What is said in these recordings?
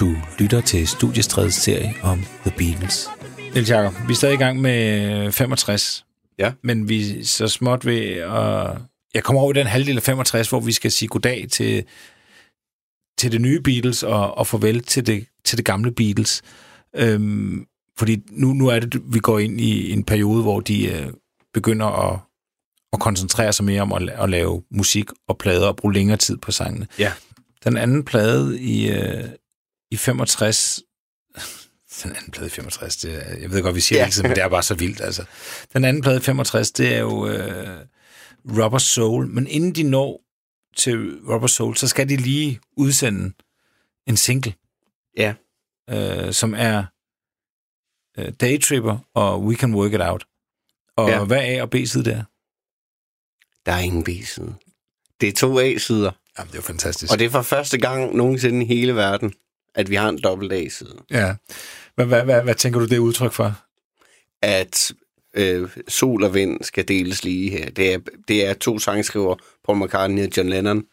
Du lytter til Studiestredets serie om The Beatles. Niels Jacob, vi er stadig i gang med 65. Ja. Men vi er så småt ved at... Jeg kommer over i den halvdel af 65, hvor vi skal sige goddag til, til det nye Beatles og, og farvel til det, til det gamle Beatles. Øhm, fordi nu, nu er det, vi går ind i en periode, hvor de øh, begynder at, at koncentrere sig mere om at, at lave musik og plader og bruge længere tid på sangene. Ja. Den anden plade i, øh, i 65... Den anden plade i 65, det er, jeg ved godt, vi siger Ja. det ikke, men det er bare så vildt. Altså. Den anden plade i 65, det er jo øh, Rubber Soul. Men inden de når til Rubber Soul, så skal de lige udsende en single, Ja. øh, som er øh, Daytripper og We Can Work It Out. Og Ja. hvad er A og B-side der? Der er ingen B-side. Det er to A-sider. Jamen, det er jo fantastisk. Og det er for første gang nogensinde i hele verden, at vi har en dobbelt A-side. Ja. Hvad, hvad, hvad, hvad tænker du, det er udtryk for? At øh, sol og vind skal deles lige her. Det er, det er to sangskriver, Paul McCartney og John Lennon,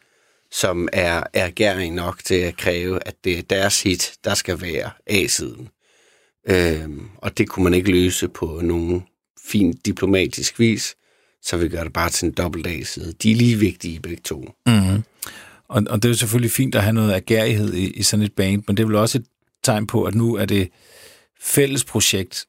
som er ergærige nok til at kræve, at det er deres hit, der skal være A-siden. Øhm, og det kunne man ikke løse på nogen fin diplomatisk vis, så vi gør det bare til en dobbelt A-side. De er lige vigtige begge to. Mm-hmm. Og, og det er jo selvfølgelig fint at have noget agerighed i, i sådan et band, men det er vel også et tegn på, at nu er det fælles projekt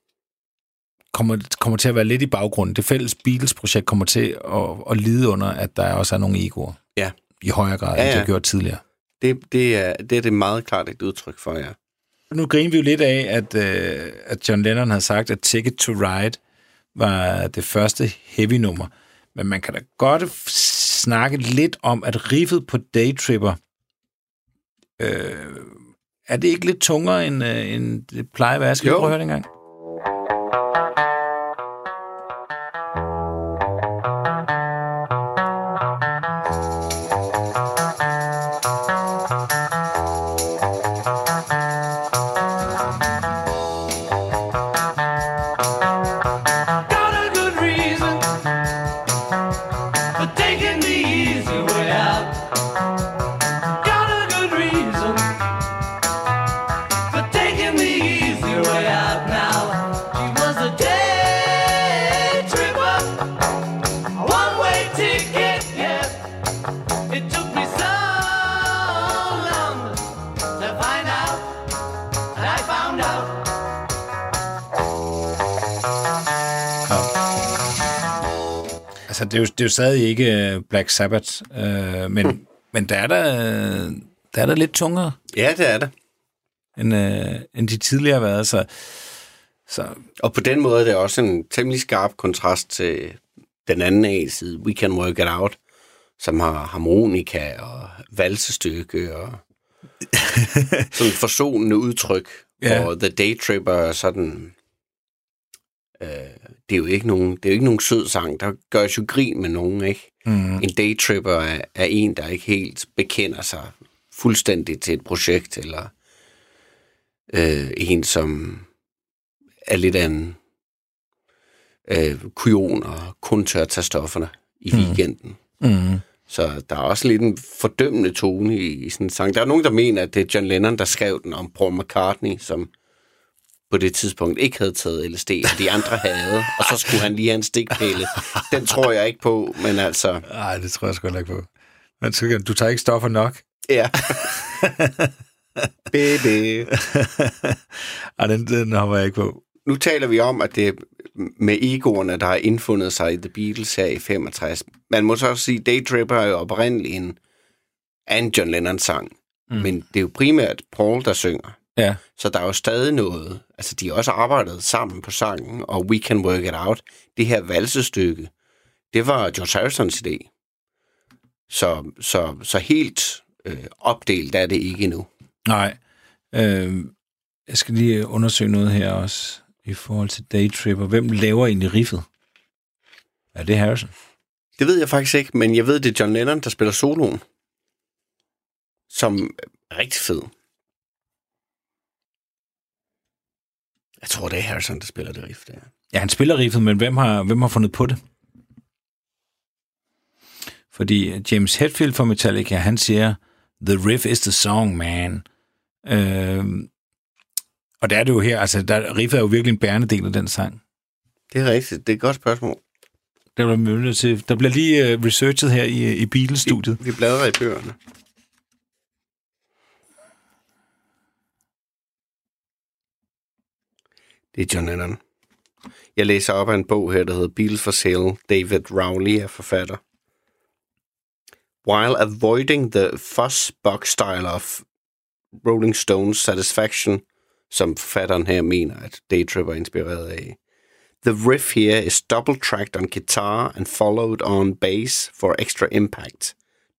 kommer, kommer til at være lidt i baggrunden. Det fælles Beatles-projekt kommer til at, at lide under, at der også er nogle egoer. Ja. I højere grad, Ja, end det ja. har gjort tidligere. Det, det, er, det er det meget klart et udtryk for, ja. Nu griner vi jo lidt af, at, øh, at John Lennon havde sagt, at Ticket to Ride var det første heavy-nummer. Men man kan da godt f- snakke lidt om, at riffet på Daytripper, øh, er det ikke lidt tungere, end, øh, end det plejer at være? Skal Jo. prøve at høre det engang? Det er jo, det er jo stadig ikke øh, Black Sabbath, øh, men, men der er der, der er der lidt tungere, Ja, det er det. end, øh, end de tidligere har været. Så, så Og på den måde er det også en temmelig skarp kontrast til den anden A-side, We Can Work It Out, som har harmonika og valsestykke og sådan forsonende udtryk. Ja. Og The Day Tripper er sådan... Øh, det er jo ikke nogen, det er jo ikke nogen sød sang. Der gøres jo grin med nogen, ikke? mm, En daytripper er, er en, der ikke helt bekender sig fuldstændigt til et projekt, eller øh, en, som er lidt af en øh, kujon og kun tør tage stofferne i Mm. weekenden. mm, Så der er også lidt en fordømmende tone i, i sådan en sang. Der er nogen, der mener, at det er John Lennon, der skrev den om Paul McCartney, som på det tidspunkt ikke havde taget LSD, og de andre havde, og så skulle han lige have en stikpille. Den tror jeg ikke på, men altså... Nej, det tror jeg sgu ikke på. Men så- du tager ikke stoffer nok. Ja. Baby. Ej, den, den hopper jeg ikke på. Nu taler vi om, at det er med egoerne, der har indfundet sig i The Beatles her i 65. Man må så også sige, Day Tripper er jo oprindeligt en, en John Lennon-sang. Mm. Men det er jo primært Paul, der synger. Ja. Så der er jo stadig noget. Altså, de har også arbejdet sammen på sangen, og We Can Work It Out. Det her valsestykke, det var George Harrisons idé. Så, så, så helt øh, opdelt er det ikke endnu. Nej. Øh, jeg skal lige undersøge noget her også i forhold til Daytripper. Hvem laver egentlig riffet? Er det Harrison? Det ved jeg faktisk ikke, men jeg ved, det er John Lennon, der spiller soloen. Som er rigtig fed. Jeg tror, det er Harrison, der spiller det riff der. Ja, han spiller riffet, men hvem har, hvem har fundet på det? Fordi James Hetfield fra Metallica, han siger, The riff is the song, man. Øh, og der er det jo her, altså der, riffet er jo virkelig en bærende del af den sang. Det er rigtigt. Det er et godt spørgsmål. Der, bliver, vi til, der bliver lige uh, researchet her i, i Beatles-studiet. Vi bladrer i bøgerne. Det er John Lennon. Jeg læser op af en bog her, der hedder Beatles for Sale. David Rowley er forfatter. While avoiding the fuss-box style of Rolling Stones Satisfaction, som forfatteren her mener, at Daytrip er inspireret af. The riff here is double-tracked on guitar and followed on bass for extra impact.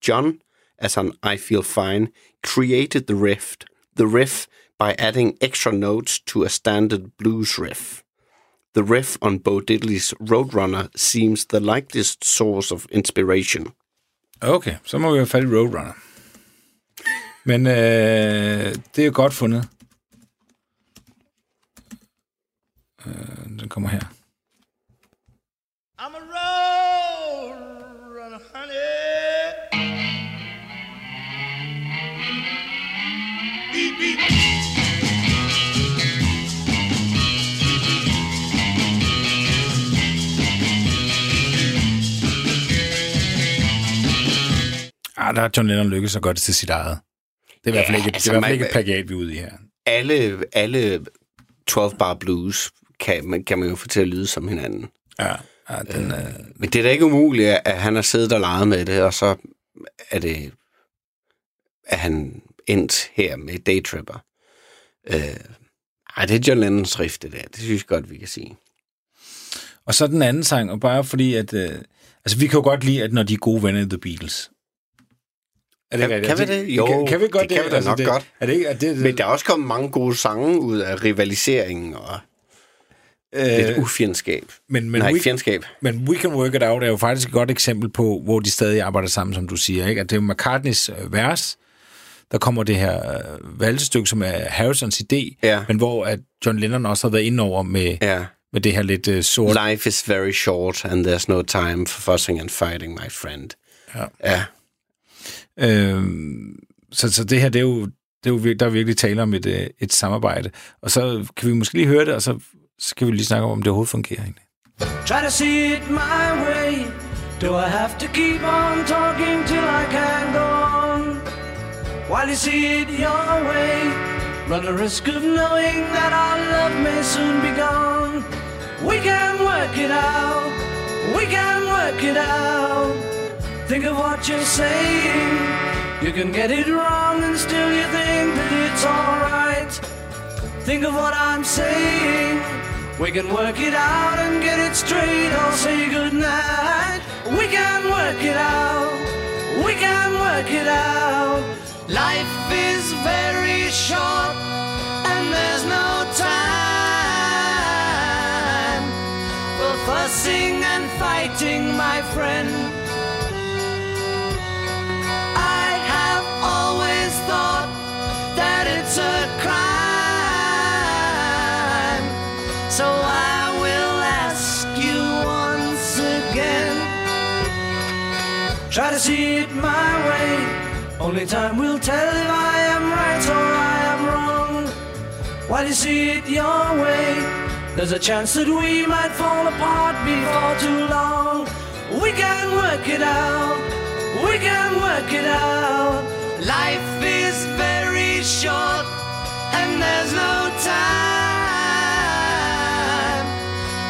John, as on I Feel Fine, created the riff, the riff by adding extra notes to a standard blues riff. The riff on Bo Diddley's Roadrunner seems the likeliest source of inspiration. Okay, så må vi have fat i Roadrunner. Men øh, det er jo godt fundet. Øh, den kommer her. I'm a road runner, honey. Beep, beep. Ah, der har John Lennon lykkedes at gøre det til sit eget. Det er i hvert fald ikke, altså, det er i hvert fald man- ikke et plagiat, vi er ude i her. Alle, alle 12-bar blues kan man, kan man jo få til at lyde som hinanden. Ja, ja den, øh, Men det er da ikke umuligt, at han har siddet og leget med det, og så er det er han endt her med Daytripper. Øh, ej, det er John Lennons riff, det der. Det synes jeg godt, vi kan sige. Og så den anden sang, og bare fordi, at... Øh, altså, vi kan jo godt lide, at når de er gode venner i The Beatles. Er Kan- rigtigt? kan vi det? Jo, kan, kan vi godt det kan vi da nok det, godt. Er det ikke, er det, Men der er også kommet mange gode sange ud af rivaliseringen og lidt øh, ufjendskab. men, men, Nej, we, fjendskab. men We Can Work It Out er jo faktisk et godt eksempel på, hvor de stadig arbejder sammen, som du siger. Ikke? At det er McCartneys øh, vers, der kommer det her øh, valsestykke, som er Harrisons idé, Ja. men hvor at John Lennon også har været inde over med, Ja. med det her lidt øh, sort... Life is very short, and there's no time for fussing and fighting, my friend. Ja. Ja. Øh, så, så det her, det er jo, det er jo der er virkelig tale om et, øh, et samarbejde. Og så kan vi måske lige høre det, og så, så kan vi lige snakke om, om det overhovedet fungerer egentlig. Try to see it my way. Do I have to keep on talking till I can go on? While you see it your way, run the risk of knowing that our love may soon be gone. We can work it out. We can work it out. Think of what you're saying. You can get it wrong and still you think that it's alright. Think of what I'm saying. We can work it out and get it straight. I'll say goodnight. We can work it out. We can work it out. Life is very short So I will ask you once again. Try to see it my way. Only time will tell if I am right or I am wrong. While you see it your way, there's a chance that we might fall apart before too long. We can work it out. We can work it out. Life is very short and there's no time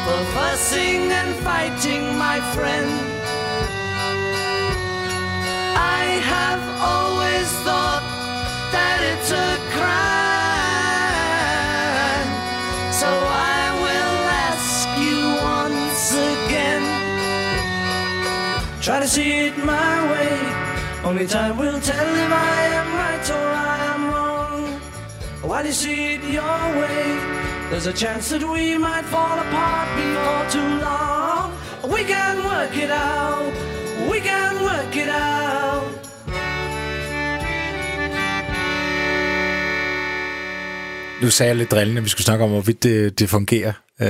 for fussing and fighting, my friend. I have always thought that it's a crime. So I will ask you once again. Try to see it my way. Only time will tell if I am right or I am wrong. While you see it your way, there's a chance that we might fall apart before too long. We can work it out. We can work it out. Nu sagde jeg lidt drillende, at vi skulle snakke om, hvorvidt det, det fungerer, øh,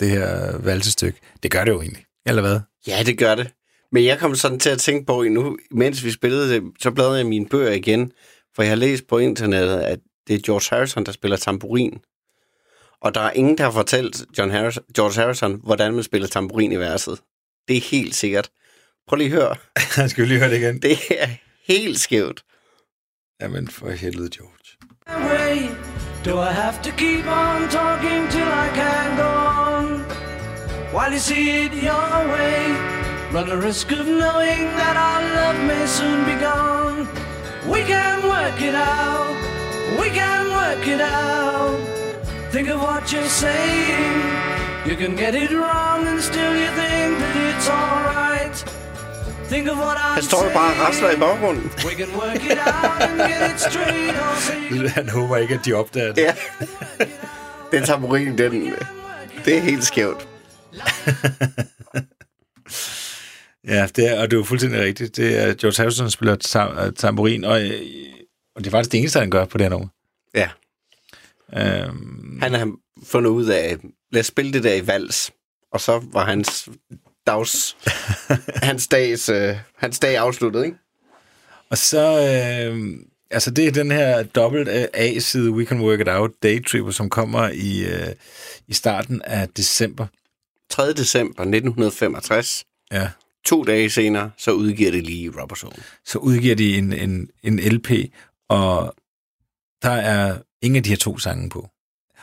det her valsestykke. Det gør det jo egentlig, eller hvad? Ja, det gør det. Men jeg kom sådan til at tænke på, nu, mens vi spillede det, så bladrede jeg mine bøger igen, for jeg har læst på internettet, at det er George Harrison, der spiller tamburin. Og der er ingen, der har fortalt John Harris, George Harrison, hvordan man spiller tamburin i verset. Det er helt sikkert. Prøv lige at høre. Han skal vi lige høre det igen. Det er helt skævt. Jamen, for helvede, George. Do I have to keep on talking till I can go on? While you see it your way, run the risk of knowing that our love may soon be gone. We can work it out, we can work it out. Think of what you're saying. You can get it wrong and still you think that it's alright. Think of what I'm Han står jo bare og rasler i baggrunden. We can work it out and get it straight. Han håber ikke, at de opdager det. Ja. Den tamburin, den, det er helt skævt. Ja, det er, og det er jo fuldstændig rigtigt. Det er George Harrison, der spiller tam- tamburin, og, øh, og det er faktisk det eneste, han gør på det her nummer. Ja. Øhm, Han har fundet ud af, lad os spille det der i vals. Og så var hans dags, hans, dags, øh, hans dag afsluttet, ikke? og så, øh, altså det er den her dobbelt øh, A-side, We Can Work It Out, Daytripper, som kommer i, øh, i starten af december. 3. december 1965. Ja. To dage senere, så udgiver det lige Rubber Soul. Så udgiver de en, en, en LP, og der er ingen af de her to sange på.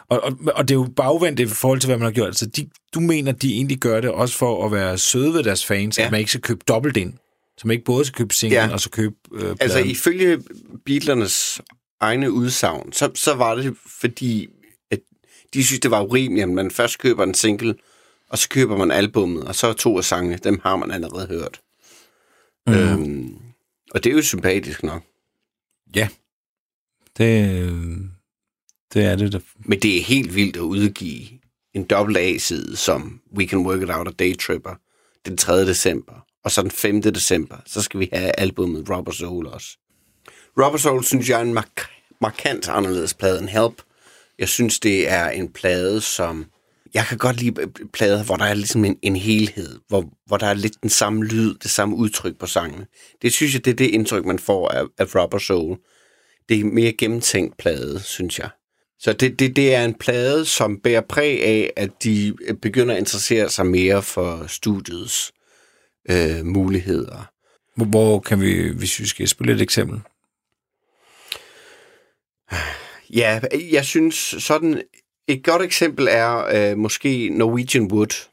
Og, og, og det er jo bagvendt i forhold til, hvad man har gjort. Altså, de, du mener, de egentlig gør det også for at være søde ved deres fans, ja. At man ikke skal købe dobbelt ind. Så man ikke både skal købe singlen, ja. Og så købe øh, Altså, ifølge Beatlernes egne udsagn, så, så var det fordi, at de synes, det var urimeligt, at man først køber en single, og så køber man albummet, og så er to af sangene, dem har man allerede hørt. Mm. Øhm, og det er jo sympatisk nok. Ja. Det, øh, det er det. Der. Men det er helt vildt at udgive en dobbelt A-side, som We Can Work It Out og Daytripper, den 3. december. Og så den 5. december, så skal vi have albummet Rubber Soul også. Rubber Soul synes jeg er en mark- markant anderledes plade end Help. Jeg synes, det er en plade, som... Jeg kan godt lide øh, plader, hvor der er ligesom en, en helhed, hvor, hvor der er lidt den samme lyd, det samme udtryk på sangene. Det synes jeg, det er det indtryk, man får af, af Rubber Soul. Det er en mere gennemtænkt plade, synes jeg. Så det, det, det er en plade, som bærer præg af, at de begynder at interessere sig mere for studiets øh, muligheder. Hvor, hvor kan vi, hvis vi skal spille et eksempel? Ja, jeg synes sådan... Et godt eksempel er øh, måske Norwegian Wood,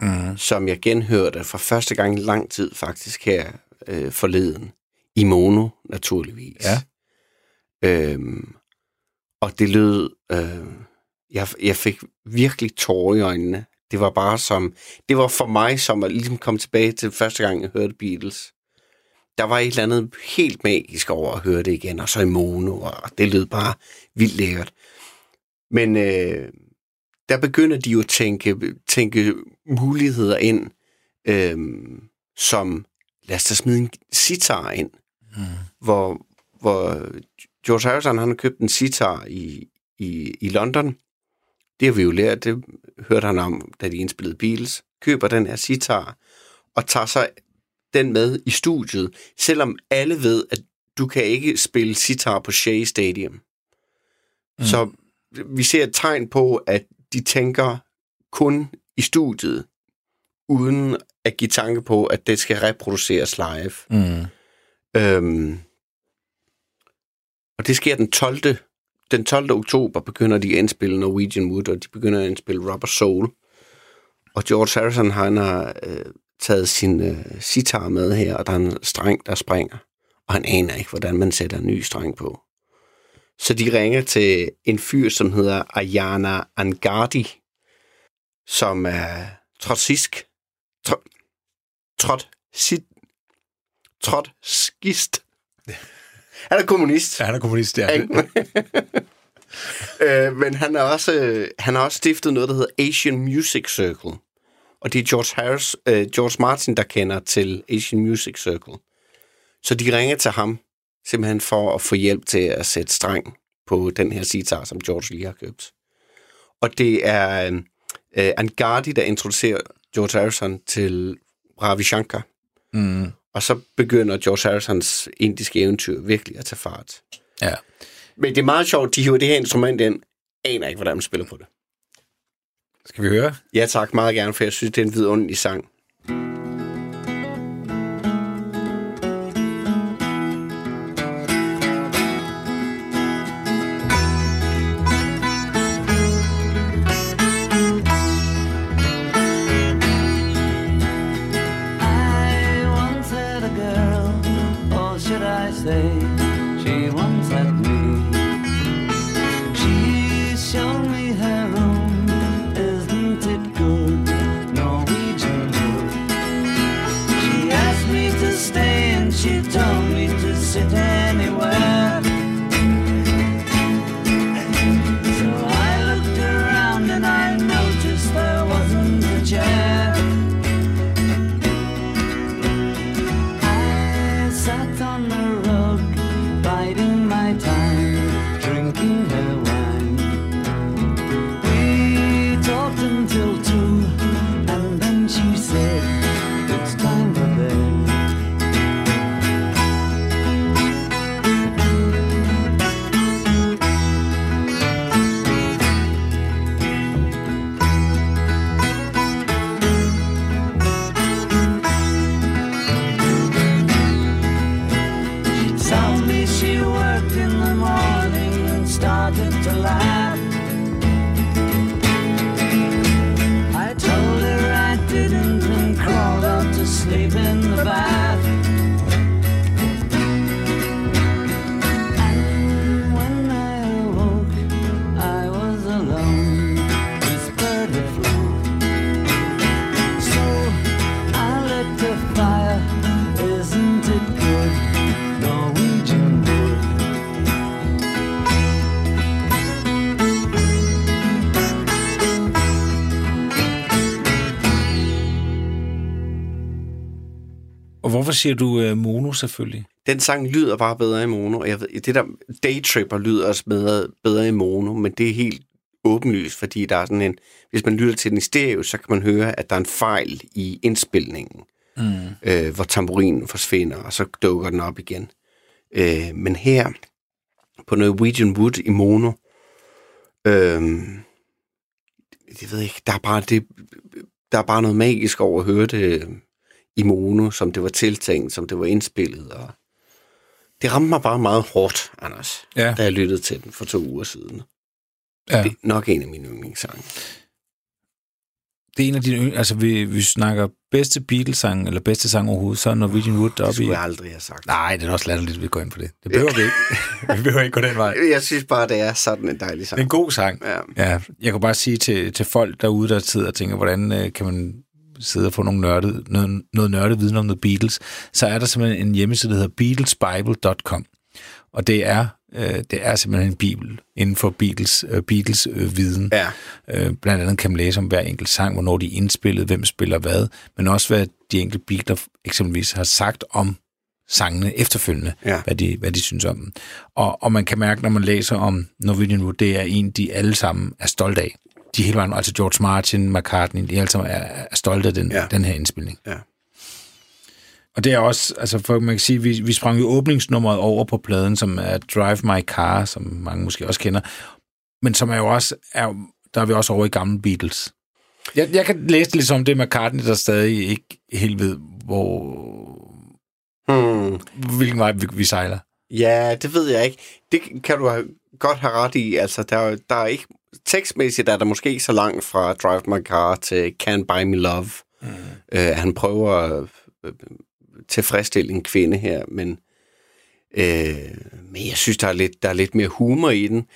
Mm. som jeg genhørte for første gang i lang tid faktisk her øh, forleden. I mono, naturligvis. Ja. Øhm, og det lød... Øh, jeg, jeg fik virkelig tårer i øjnene. Det var bare som... Det var for mig som at ligesom komme tilbage til første gang, jeg hørte Beatles. Der var et eller andet helt magisk over at høre det igen, og så i mono, og det lød bare vildt lækkert. Men øh, der begynder de jo at tænke, tænke muligheder ind, øh, som lad os da smide en sitar ind, Mm. hvor, hvor George Harrison han har købt en sitar i, i, i London. Det har vi jo lært, det hørte han om, da de indspillede Beatles. Køber den her sitar og tager sig den med i studiet, selvom alle ved, at du kan ikke spille sitar på Shea Stadium. Mm. Så vi ser et tegn på, at de tænker kun i studiet, uden at give tanke på, at det skal reproduceres live. Mm. Øhm, og det sker den 12. Den 12. oktober begynder de at indspille Norwegian Wood, og de begynder at indspille Rubber Soul. Og George Harrison han har øh, taget sin øh, sitar med her, og der er en streng, der springer. Og han aner ikke, hvordan man sætter en ny streng på. Så de ringer til en fyr, som hedder Ayana Angardi, som er trotsisk. Tro, trot, sit, trotskist. Han er kommunist. Ja, han er kommunist, ja. Øh, men han er også øh, han har også stiftet noget, der hedder Asian Music Circle. Og det er George Harris, øh, George Martin, der kender til Asian Music Circle. Så de ringer til ham, simpelthen for at få hjælp til at sætte streng på den her sitar, som George lige har købt. Og det er øh, Angardi, der introducerer George Harrison til Ravi Shankar. Mm. Og så begynder George Harrisons indiske eventyr virkelig at tage fart. Ja. Men det er meget sjovt, de hiver det her instrument ind. Aner ikke, hvordan man spiller på det. Skal vi høre? Ja tak, meget gerne, for jeg synes, det er en vidunderlig sang. I say, Og hvorfor siger du øh, mono selvfølgelig? Den sang lyder bare bedre i mono, jeg ved, det der Daytripper lyder også bedre, bedre i mono, men det er helt åbenlyst, fordi der er sådan en, hvis man lytter til den i stereo, så kan man høre, at der er en fejl i indspilningen, mm. øh, hvor tamburinen forsvinder, og så dukker den op igen. Øh, men her, på Norwegian Wood i mono, øh, jeg ved ikke, der er bare det, der er bare noget magisk over at høre det i mono, som det var tiltænkt, som det var indspillet, og det ramte mig bare meget hårdt, Anders, Ja. da jeg lyttede til den for to uger siden. Ja. Det er nok en af mine yndlingssange. Det er en af dine yng- altså vi, vi snakker bedste Beatles-sang, eller bedste sang overhovedet, så er Norwegian Wood Det deroppe i... skulle jeg aldrig have sagt. Nej, det er også latterligt, at vi går ind på det. Det behøver vi ikke. vi behøver ikke gå den vej. Jeg synes bare, det er sådan en dejlig Det sang. er en god sang. Ja. Ja, jeg kan bare sige til, til folk derude, der sidder og tænker, hvordan øh, kan man sidde og få nogle nørdet, noget, noget nørdet viden om The Beatles, så er der simpelthen en hjemmeside, der hedder beatlesbible.com. Og det er, øh, det er simpelthen en bibel inden for Beatles, øh, Beatles øh, viden. Ja. Øh, blandt andet kan man læse om hver enkelt sang, hvornår de er indspillet, hvem spiller hvad, men også hvad de enkelte Beatles eksempelvis har sagt om sangene efterfølgende, Ja. hvad, de, hvad de synes om dem. Og, og man kan mærke, når man læser om Norwegian Wood, det er en, de alle sammen er stolte af. De hele vejen, altså George Martin, McCartney, de alle sammen er, er stolte af den, Ja. den her indspilning. Ja. Og det er også, altså for man kan sige, vi, vi sprang jo åbningsnummeret over på pladen, som er Drive My Car, som mange måske også kender, men som er jo også, er, der er vi også over i gamle Beatles. Jeg, jeg kan læse det ligesom det er McCartney, der stadig ikke helt ved, hvor, Hmm. hvilken vej vi, vi sejler. Ja, det ved jeg ikke. Det kan du have, godt have ret i. Altså, der, er- der er ikke... Tekstmæssigt er der måske ikke så langt fra Drive My Car til Can't Buy Me Love. Mm. Uh, han prøver at øh, tilfredsstille en kvinde her, men, øh, men jeg synes, der er, lidt, der er lidt mere humor i den.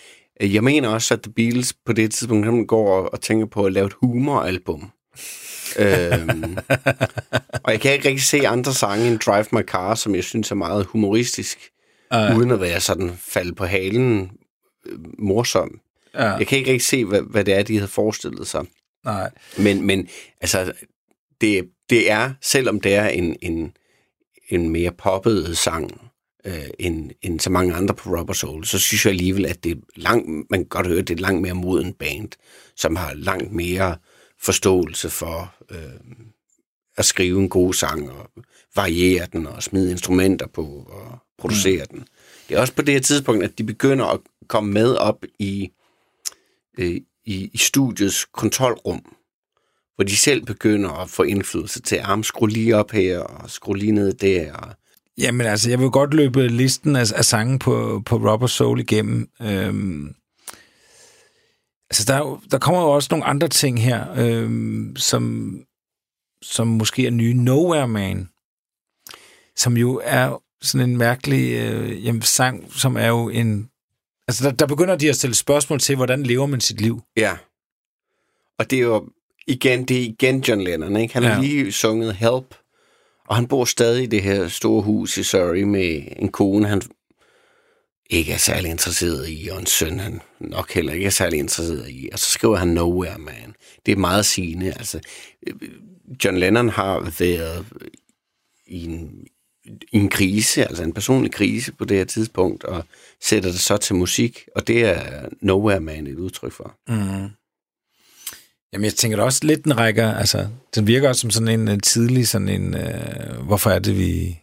Øh, Jeg mener også, at The Beatles på det tidspunkt går og, og tænker på at lave et humoralbum. øhm, og jeg kan ikke rigtig se andre sange end Drive My Car, som jeg synes er meget humoristisk, uh. uden at være sådan falde på halen øh, morsom. Ja. Jeg kan ikke rigtig se, hvad, hvad det er, de havde forestillet sig. Nej. Men, men altså, det, det er, selvom det er en, en, en mere poppet sang, øh, end, end så mange andre på Rubber Soul, så synes jeg alligevel, at det er langt, man kan godt høre, at det er langt mere moden band, som har langt mere forståelse for øh, at skrive en god sang, og variere den, og smide instrumenter på, og producere mm. den. Det er også på det her tidspunkt, at de begynder at komme med op i, øh, i, i studiets kontrolrum, hvor de selv begynder at få indflydelse til, ah, at skru lige op her, og skru lige ned der. Og, Jamen altså, jeg vil godt løbe listen af, af sange på, på Robert Soul igennem. Øhm, altså, der, er jo- der kommer jo også nogle andre ting her, øhm, som, som måske er nye. Nowhere Man, som jo er sådan en mærkelig øh, jamen, sang, som er jo en... Altså, der, der begynder de at stille spørgsmål til, hvordan lever man sit liv? ja. Og det er jo igen, det er igen John Lennon, ikke? Han har Ja. lige sunget Help, og han bor stadig i det her store hus i Surrey med en kone, han ikke er særlig interesseret i, og en søn, han nok heller ikke er særlig interesseret i. Og så skriver han Nowhere Man. Det er meget sigende. Altså, øh, John Lennon har været i en, i en krise, altså en personlig krise på det her tidspunkt, og sætter det så til musik, og det er Nowhere Man et udtryk for. Mm. Jamen, jeg tænker da også lidt, den rækker, altså, den virker også som sådan en tidlig, sådan en, øh, hvorfor er det, vi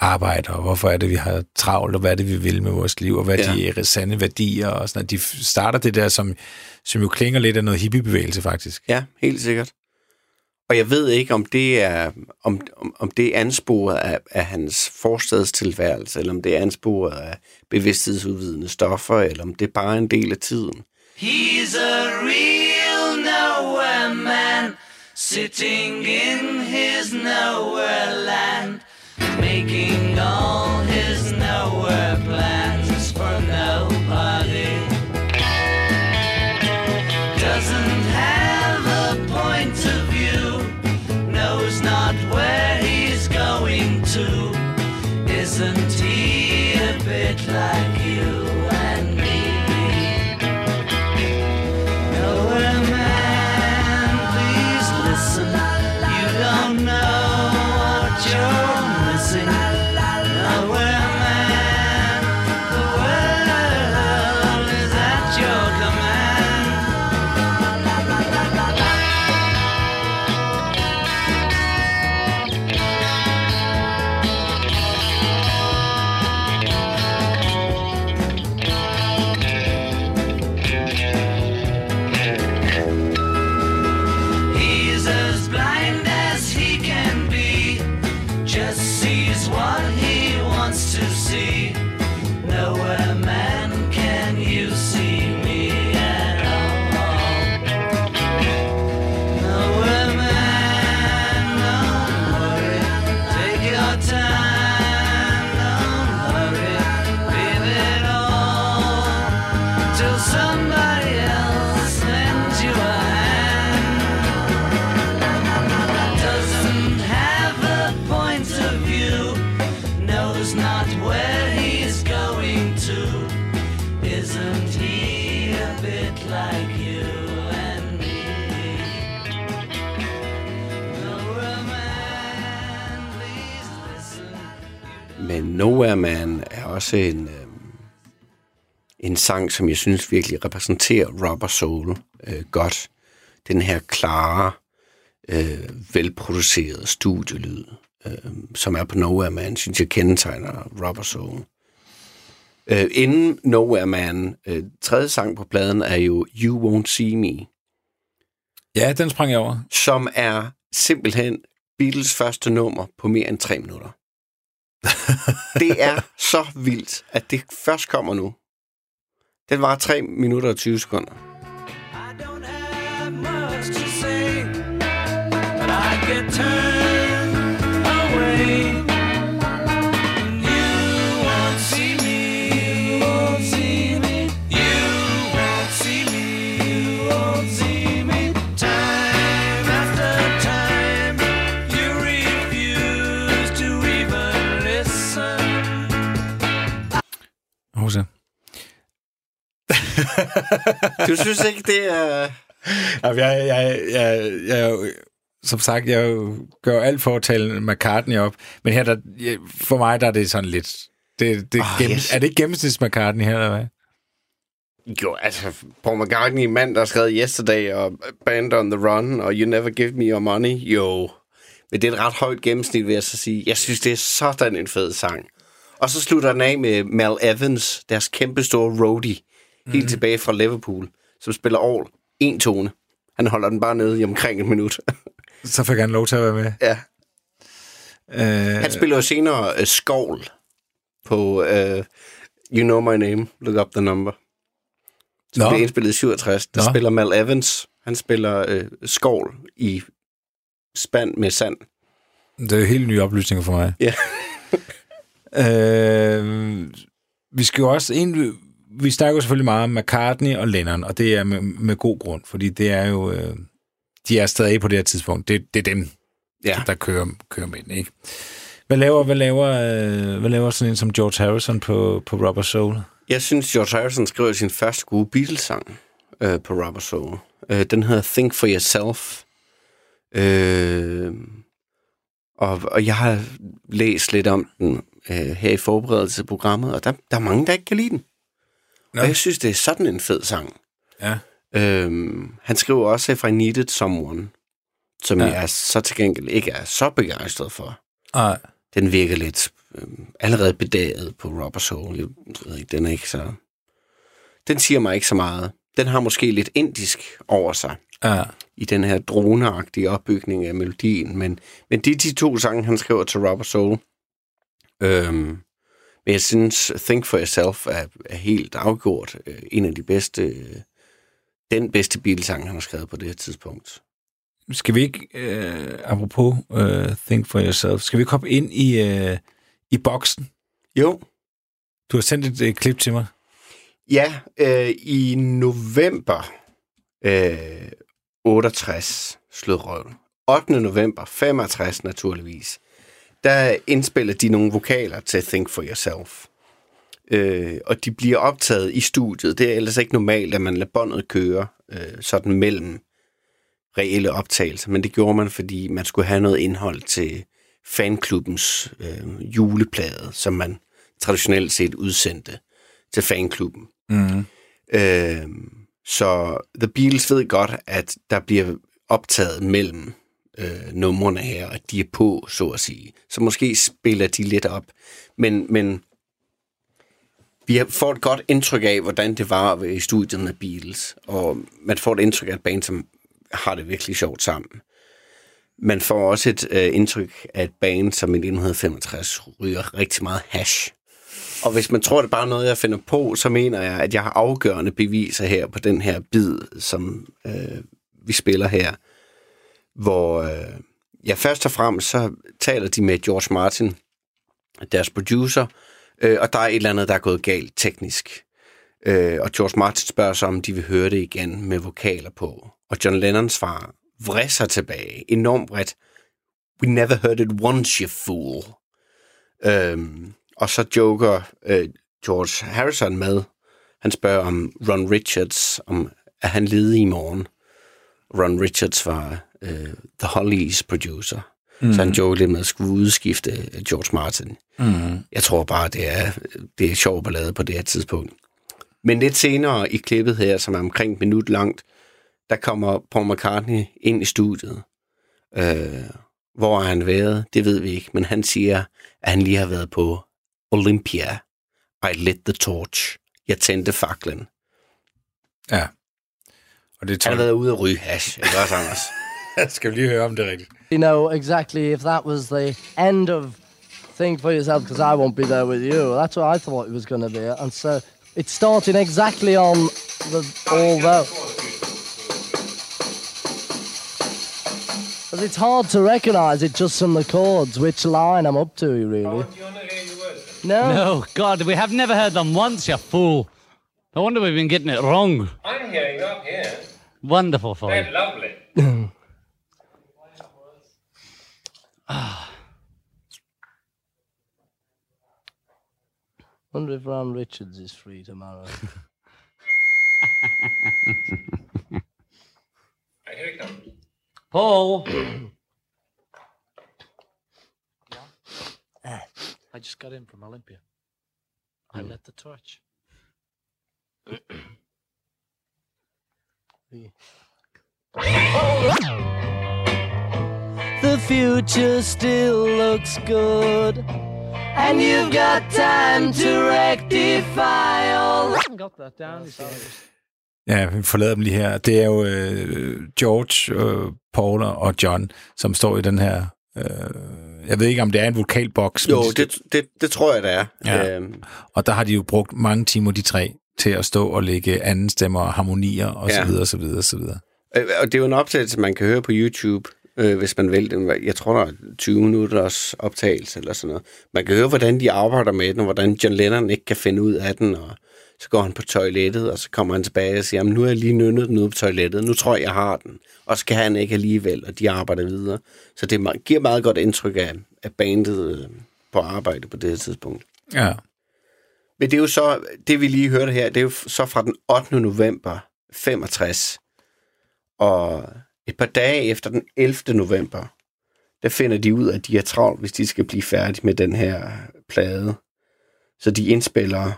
arbejder, og hvorfor er det, vi har travlt, og hvad er det, vi vil med vores liv, og hvad er Ja. de sande værdier, og sådan, at de starter det der, som, som jo klinger lidt af noget hippiebevægelse, faktisk. Ja, helt sikkert. Og jeg ved ikke, om det er, om, om, om det er ansporet af, af hans forstadstilværelse, eller om det er ansporet af bevidsthedsudvidende stoffer, eller om det er bare en del af tiden. He's a real nowhere man, sitting in his nowhere land, making en, øh, en sang, som jeg synes virkelig repræsenterer Robert Soul øh, godt. Den her klare, øh, velproducerede studielyd, øh, som er på Nowhere Man, synes jeg kendetegner Robert Soul. Øh, inden Nowhere Man, øh, tredje sang på pladen er jo You Won't See Me, Ja, den sprang jeg over. som er simpelthen Beatles første nummer på mere end tre minutter det er så vildt, at det først kommer nu. Den var 3 minutter og 20 sekunder. I don't have much to say, but I get turned Du synes ikke, det er... Jeg, jeg, jeg, jeg, jeg, som sagt, jeg gør alt for at tale McCartney op, men her, der, for mig, der er det sådan lidt... Det, det, oh, gennem, yes. Er det ikke gennemsnits McCartney her, eller hvad? Jo, altså, Paul McCartney, mand, der har skrevet Yesterday og Band on the Run og You Never Give Me Your Money, jo. Men det er et ret højt gennemsnit, vil jeg så sige. Jeg synes, det er sådan en fed sang. Og så slutter den af med Mal Evans, deres kæmpe store roadie, helt tilbage fra Liverpool, som spiller all en tone. Han holder den bare nede i omkring et minut. Så fik han lov til at være med. ja. Øh, Han spiller jo senere uh, Skovl på uh, You Know My Name, Look Up The Number. Som Nå. blev indspillet i 67. Der Nå. spiller Mal Evans. Han spiller uh, Skovl i spand med sand. Det er jo helt nye oplysninger for mig. Ja. øh, vi skal jo også... En, vi snakker jo selvfølgelig meget om McCartney og Lennon, og det er med, med god grund, fordi det er jo... Øh, de er stadig på det her tidspunkt. Det, det er dem, Ja. der kører, kører med den, ikke? Hvad laver, hvad, laver, øh, hvad laver sådan en som George Harrison på, på Rubber Soul? Jeg synes, George Harrison skrev sin første gode Beatles-sang øh, på Rubber Soul. Øh, den hedder Think For Yourself. Øh, og, og jeg har læst lidt om den øh, her i forberedelse til programmet, og der, der er mange, der ikke kan lide den. Nå. Og jeg synes, det er sådan en fed sang. Ja. Øhm, han skriver også, If I Needed Someone, som Ja. jeg så til gengæld ikke er så begejstret for. Nej. Den virker lidt øhm, allerede bedaget på Rubber Soul. Jeg ved ikke, den er ikke så... Den siger mig ikke så meget. Den har måske lidt indisk over sig Ja. i den her droneagtige opbygning af melodien, men, men det er de to sange, han skriver til Rubber Soul. Øhm, men jeg synes, Think For Yourself er, er helt afgjort øh, en af de bedste, øh, den bedste Beatles-sang, han har skrevet på det her tidspunkt. Skal vi ikke, øh, apropos øh, Think For Yourself, skal vi ikke hoppe ind i, øh, i boksen? Jo, Du har sendt et øh, klip til mig. Ja, øh, i november øh, 68 slået røven. 8. november 65 naturligvis. Der indspiller de nogle vokaler til Think For Yourself. Øh, og de bliver optaget i studiet. Det er ellers ikke normalt, at man lader båndet køre øh, sådan mellem reelle optagelser, men det gjorde man, fordi man skulle have noget indhold til fanklubbens øh, juleplade, som man traditionelt set udsendte til fanklubben. Mm. Øh, så The Beatles ved godt, at der bliver optaget mellem øh, numrene her, og de er på, så at sige. Så måske spiller de lidt op. Men, men vi får et godt indtryk af, hvordan det var i studiet med Beatles. Og man får et indtryk af et band, som har det virkelig sjovt sammen. Man får også et øh, indtryk af et band, som i 1965 ryger rigtig meget hash. Og hvis man tror, det er bare noget, jeg finder på, så mener jeg, at jeg har afgørende beviser her på den her bid, som øh, vi spiller her. Hvor øh, ja, først og fremmest så taler de med George Martin, deres producer, øh, og der er et eller andet, der er gået galt teknisk. Øh, og George Martin spørger sig, om de vil høre det igen med vokaler på. Og John Lennon svarer vrisser tilbage, enormt bredt. We never heard it once, you fool. Øhm, og så joker øh, George Harrison med. Han spørger om Ron Richards, om er han ledig i morgen. Ron Richards var øh, The Hollies producer. Mm. Så han joker lidt med at skulle udskifte øh, George Martin. Mm. Jeg tror bare, det er, det er sjov ballade på det her tidspunkt. Men lidt senere i klippet her, som er omkring et minut langt, der kommer Paul McCartney ind i studiet. Øh, hvor har han været? Det ved vi ikke, men han siger, at han lige har været på Olympia. I lit the torch. Jeg tændte faklen. Ja. Og det Han tror har været ude at ryge hash. Ikke også, Anders? Jeg skal you lige høre, om det er you know exactly if that was the end of Think for Yourself because I won't be there with you. That's what I thought it was going to be. And so it's starting exactly on the all the. But it's hard to recognise it just from the chords, which line I'm up to, really. No. No, God, we have never heard them once, you fool. No wonder we've been getting it wrong. I'm hearing up here. Wonderful for you. They're lovely. Wonder if Ron Richards is free tomorrow. Right, here it comes. Paul! I just got in from Olympia. I hmm. lit the torch. Oh, the future still looks good. and you've got time to rectify all. got that down. Ja, vi forlader dem lige her. Det er jo øh, George, øh, Paul og John, som står i den her... Øh, jeg ved ikke, om det er en vokalboks. Jo, det, det, det tror jeg, det er. Ja. Øhm, Og der har de jo brugt mange timer, de tre, til at stå og lægge anden stemmer og harmonier og så Ja. videre, så videre, så videre. Og det er jo en optagelse, man kan høre på YouTube, øh, hvis man vil. Den. Jeg tror, der er 20 minutters optagelse eller sådan noget. Man kan høre, hvordan de arbejder med den, og hvordan John Lennon ikke kan finde ud af den, og så går han på toilettet, og så kommer han tilbage og siger, jamen, nu har jeg lige nynnet den ude på toilettet, nu tror jeg, jeg har den. Og så kan han ikke alligevel, og de arbejder videre. Så det giver meget godt indtryk af, af bandet øh, på arbejde på det her tidspunkt. Ja. Men det er jo så, det vi lige hørte her, det er jo så fra den 8. november 65. Og et par dage efter den 11. november, der finder de ud af, at de er travlt, hvis de skal blive færdige med den her plade. Så de indspiller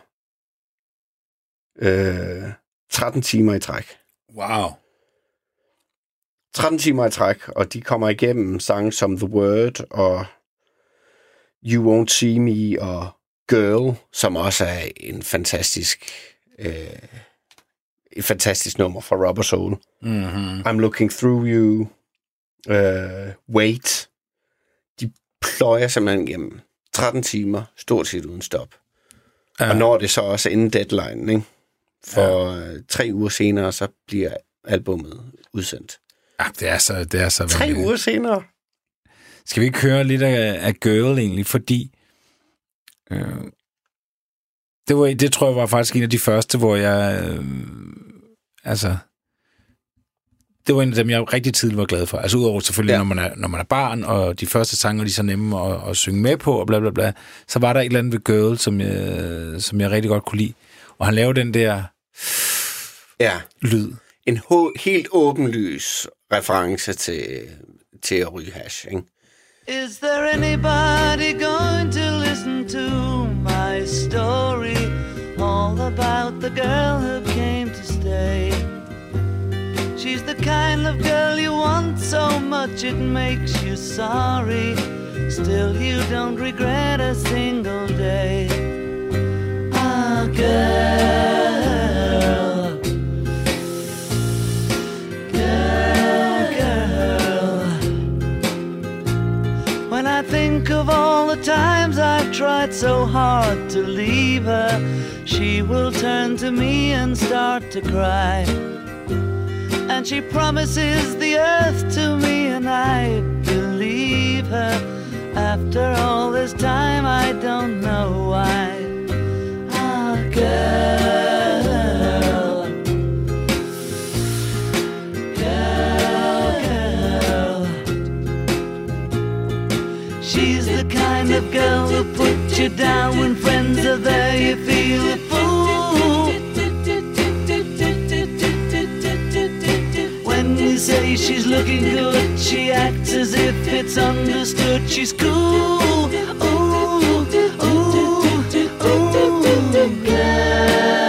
øh, 13 timer i træk. Wow. 13 timer i træk, og de kommer igennem sange som The Word og You Won't See Me og Girl, som også er en fantastisk øh, et fantastisk nummer fra Rubber Soul. Mm-hmm. I'm Looking Through You, øh, Wait. De pløjer simpelthen igennem 13 timer, stort set uden stop. Ja. Og når det så også inden deadline, ikke? For ja. tre uger senere, så bliver albummet udsendt. Ja, det er så, det er så Tre vanvittigt. uger senere? Skal vi ikke høre lidt af, af Girl egentlig, fordi øh, det, var, det tror jeg var faktisk en af de første, hvor jeg øh, altså det var en af dem, jeg rigtig tidligt var glad for. Altså udover selvfølgelig, ja. Når, man er, når man er barn, og de første sange er de så nemme at, at synge med på, og bla bla bla, så var der et eller andet ved Girl, som jeg, som jeg rigtig godt kunne lide. Og han lavede den der Ja. lyd. En ho- helt åbenlys reference til, til at ryge hash, ikke? Is there anybody going to the girl who came to stay. She's the kind of girl you want so much it makes you sorry. Still, you don't regret a single day. Ah, girl. Girl, girl. When I think of all the times I've tried so hard to leave her, she will turn to me and start to cry. And she promises the earth to me, and I believe her. After all this time, I don't know why. Ah, girl. Girl, girl. She's the kind of girl who puts you down when friends are there. You feel she's looking good, she acts as if it's understood. She's cool. Ooh, ooh, ooh, girl.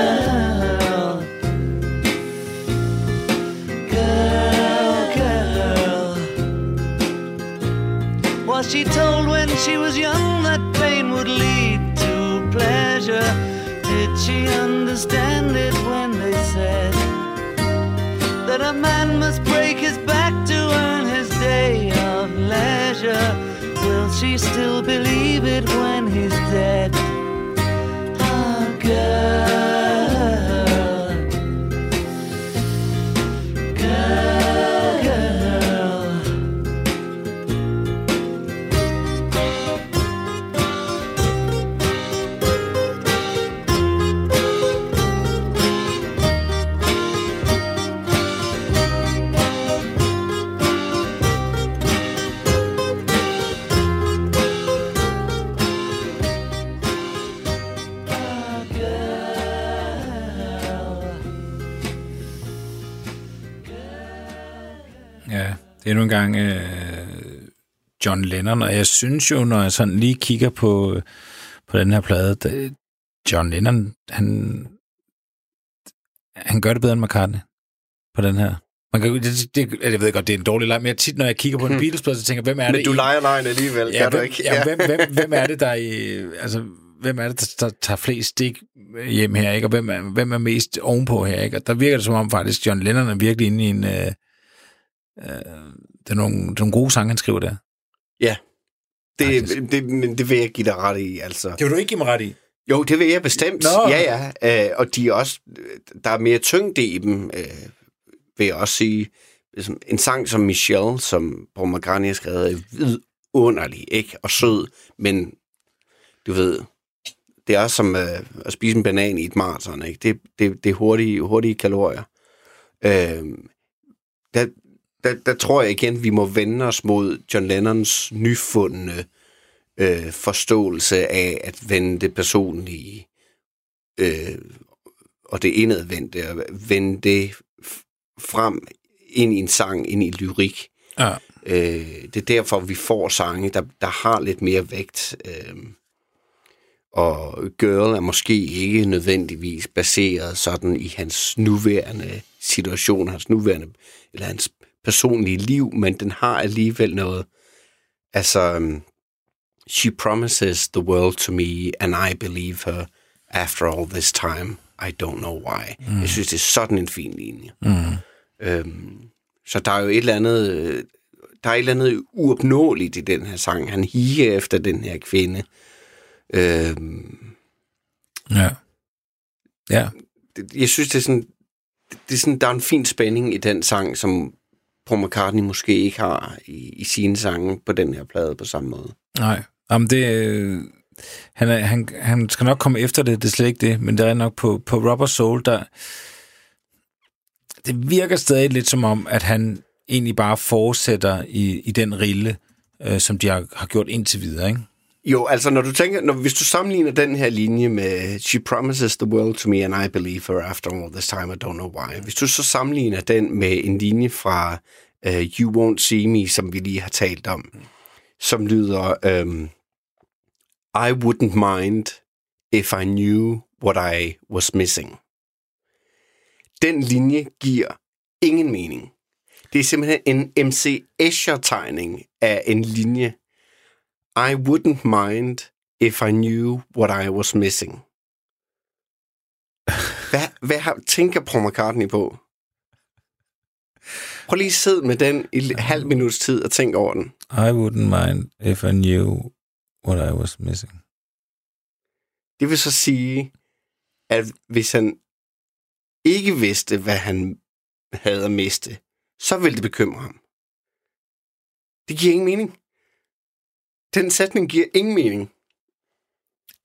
Girl, girl. Was she told when she was young that pain would lead to pleasure? Did she understand it when they said that a man must break she still believe it when he's dead? Ah, girl. Ja, det er nu engang øh, John Lennon, og jeg synes jo, når jeg sådan lige kigger på, på den her plade, det, John Lennon, han, han gør det bedre end McCartney på den her. Man kan, det, det, jeg ved godt, det er en dårlig leg, men jeg tit, når jeg kigger på en Beatles-plade, så tænker jeg, hvem er det? Men du i- leger lejen alligevel, ja, kan du hvem, ikke? Ja, hvem, hvem, hvem er det, der i, altså, hvem er det, der, der tager flest stik hjem her, ikke? Og hvem er, hvem er mest ovenpå her, ikke? Og der virker det som om faktisk, John Lennon er virkelig inde i en... Øh, øh, det, er nogle, det er nogle gode sange, han skriver der. det, det, men det vil jeg give dig ret i, altså. Det vil du ikke give mig ret i. Jo, det vil jeg bestemt. Nå. Ja, ja. Øh, og de er også, der er mere tyngde i dem, øh, vil jeg også sige. Ligesom En sang som Michelle, som Paul McCartney har skrevet, er vidunderlig, ikke? Og sød, men du ved, det er også som øh, at spise en banan i et maraton, ikke? Det, det, det er hurtige, hurtige kalorier. Øh, der, der, der tror jeg igen, vi må vende os mod John Lennons nyfundne øh, forståelse af at vende det personlige øh, og det indadvendte, og vende det frem ind i en sang, ind i lyrik. Ja. Øh, det er derfor, vi får sange, der, der har lidt mere vægt. Øh, og Girl er måske ikke nødvendigvis baseret sådan i hans nuværende situation, hans nuværende, eller hans personlige liv, men den har alligevel noget, altså, um, she promises the world to me, and I believe her after all this time. I don't know why. Mm. Jeg synes, det er sådan en fin linje. Mm. Øhm, så der er jo et eller andet, øh, der er et eller andet uopnåeligt i den her sang. Han higer efter den her kvinde. Øhm, Ja. Ja. jeg synes, det er sådan, det, det er sådan, der er en fin spænding i den sang, som Paul McCartney måske ikke har i, i sine sange på den her plade på samme måde. Nej. Jamen, det, øh, han, er, han, han skal nok komme efter det, det er slet ikke det, men det er nok på, på Rubber Soul, der det virker stadig lidt som om, at han egentlig bare fortsætter i, i den rille, øh, som de har, har gjort indtil videre, ikke? Jo, altså når du tænker, når, hvis du sammenligner den her linje med She promises the world to me and I believe her after all this time, I don't know why. Hvis du så sammenligner den med en linje fra uh, You Won't See Me, som vi lige har talt om, som lyder um, I wouldn't mind if I knew what I was missing. Den linje giver ingen mening. Det er simpelthen en MC Escher-tegning af en linje, I wouldn't mind if I knew what I was missing. Hvad, hvad har, tænker Paul McCartney på? Prøv lige at sidde med den i halv minuts tid og tænk over den. I wouldn't mind if I knew what I was missing. Det vil så sige, at hvis han ikke vidste, hvad han havde at miste, så ville det bekymre ham. Det giver ingen mening. Den sætning giver ingen mening.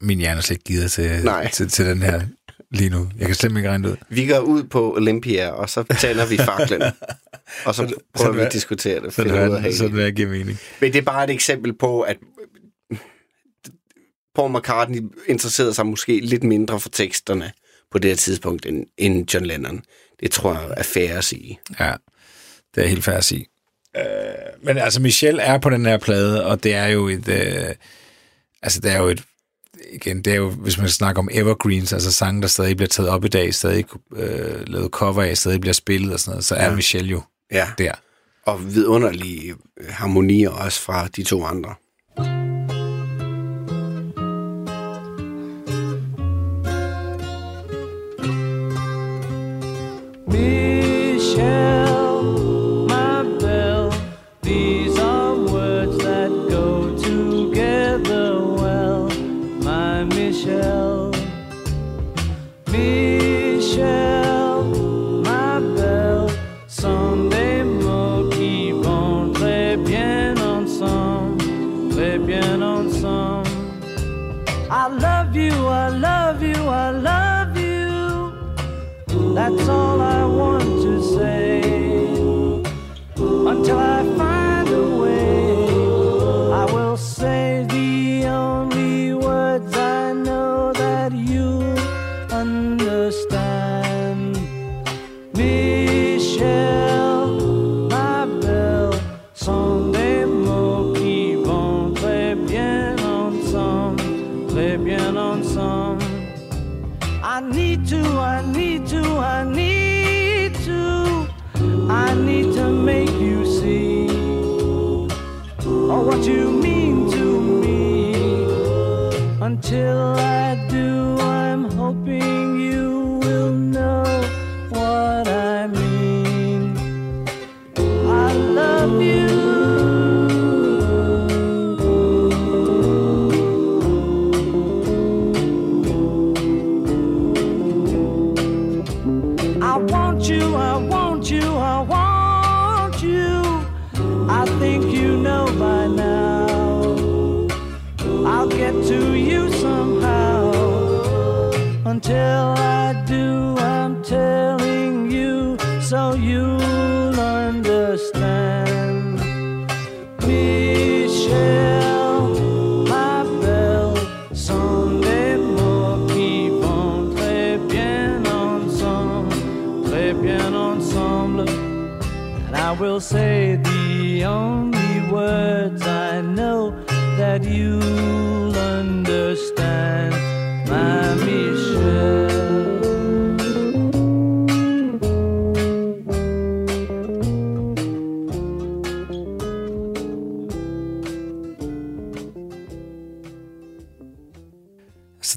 Min hjerne er slet ikke givet til, Nej. til, til den her lige nu. Jeg kan slet ikke regne det ud. Vi går ud på Olympia, og så tænder vi faklen. og så prøver vi hvad- at diskutere det. Så finde ud af det, det. så det giver mening. Men det er bare et eksempel på, at Paul McCartney interesserede sig måske lidt mindre for teksterne på det her tidspunkt, end, end John Lennon. Det tror jeg er fair at sige. Ja, det er helt fair at sige. Øh, men altså, Michelle er på den her plade, og det er jo et... Øh, altså, det er jo et... Igen, det er jo, hvis man snakker om evergreens, altså sange, der stadig bliver taget op i dag, stadig øh, lavet cover af, stadig bliver spillet og sådan noget, så er Ja. Michelle jo Ja, der. og vidunderlige harmonier også fra de to andre. Michelle,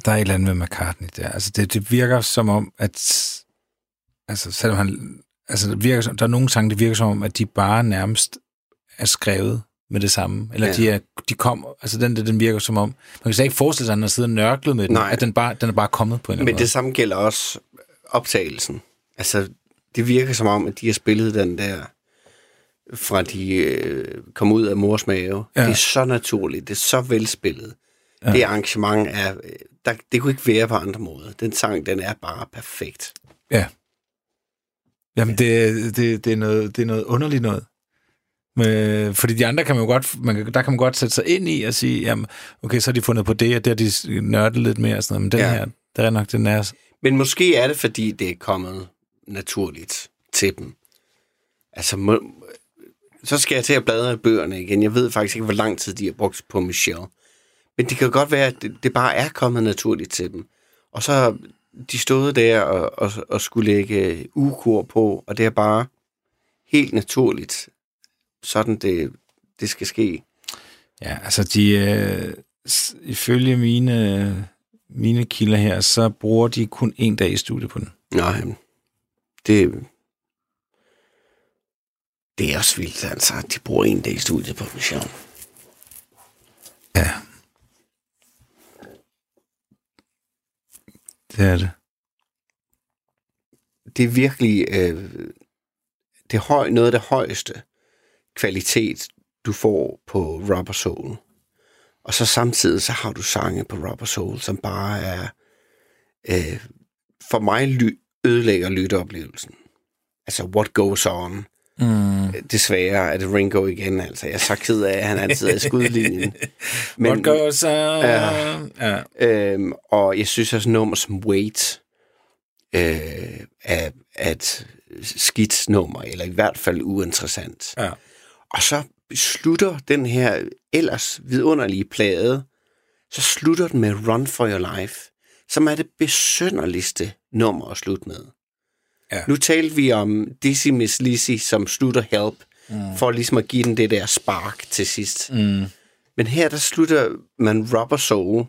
der er et eller andet med McCartney der. Altså, det, det virker som om, at... Altså, selvom han... Altså, det virker, som- der er nogle sange, det virker som om, at de bare nærmest er skrevet med det samme. Eller Ja. de, er, de kom... Altså, den, den virker som om... Man kan slet ikke forestille sig, at han har siddet og nørklet med den. Nej. At den, bare, den er bare kommet på en Men anden det samme gælder også optagelsen. Altså, det virker som om, at de har spillet den der, fra de øh, kom ud af mors mave. Ja. Ja. Det er så naturligt, det er så velspillet. Ja. Det arrangement er, øh, der, det kunne ikke være på andre måder. Den sang, den er bare perfekt. Ja. Jamen, det, det, det, er noget, det er noget underligt noget. Med, fordi de andre kan man jo godt, man, der kan man godt sætte sig ind i og sige, jamen, okay, så har de fundet på det, og det har de nørdet lidt mere og sådan noget. Men den ja. her, der er nok, den er... Men måske er det, fordi det er kommet naturligt til dem. Altså, må, så skal jeg til at bladre i bøgerne igen. Jeg ved faktisk ikke, hvor lang tid de har brugt på Michelle. Men det kan godt være, at det, det bare er kommet naturligt til dem. Og så har de stået der og, og, og skulle lægge ukor på, og det er bare helt naturligt, sådan det, det skal ske. Ja, altså de, øh, ifølge mine, mine kilder her, så bruger de kun en dag i studiet på den. Nej, det, det er også vildt, altså. De bruger en dag i studiet på Michelle. Ja. Det er det. det er virkelig øh, det er høj, noget af det højeste kvalitet, du får på Rubber Soul. Og så samtidig så har du sange på Rubber Soul, som bare er øh, for mig ly- ødelægger lytteoplevelsen. Altså, what goes on? Mm. Desværre er det Ringo igen, altså. Jeg er så ked af, at han altid er i skudlinjen. Men, What goes on? Ja. ja. Øhm, og jeg synes også, nummer som Wait øh, er, er et skidt nummer, eller i hvert fald uinteressant. Ja. Og så slutter den her ellers vidunderlige plade, så slutter den med Run for Your Life, som er det besønderligste nummer at slutte med. Ja. Nu talte vi om Dizzy Miss Lizzy, som slutter Help, mm. for ligesom at give den det der spark til sidst. Mm. Men her, der slutter man Rubber Soul,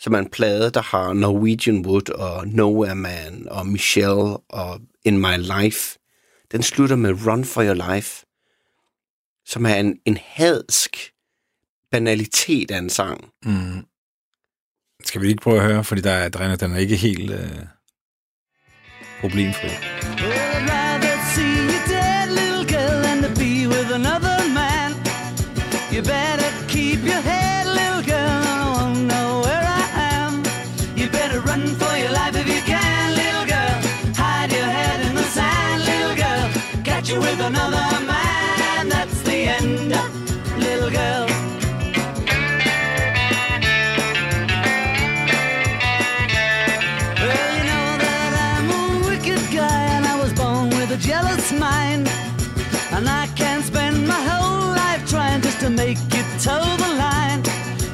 som er en plade, der har Norwegian Wood og Nowhere Man og Michelle og In My Life. Den slutter med Run for Your Life, som er en, en hadsk banalitet af en sang. Mm. Skal vi ikke prøve at høre, fordi der er, den er ikke helt øh, problemfri. You better keep your head, little girl, I won't know where I am. You better run for your life if you can, little girl. Hide your head in the sand, little girl. Catch you with another jealous. And I can't spend my whole life trying just to make it toe the line.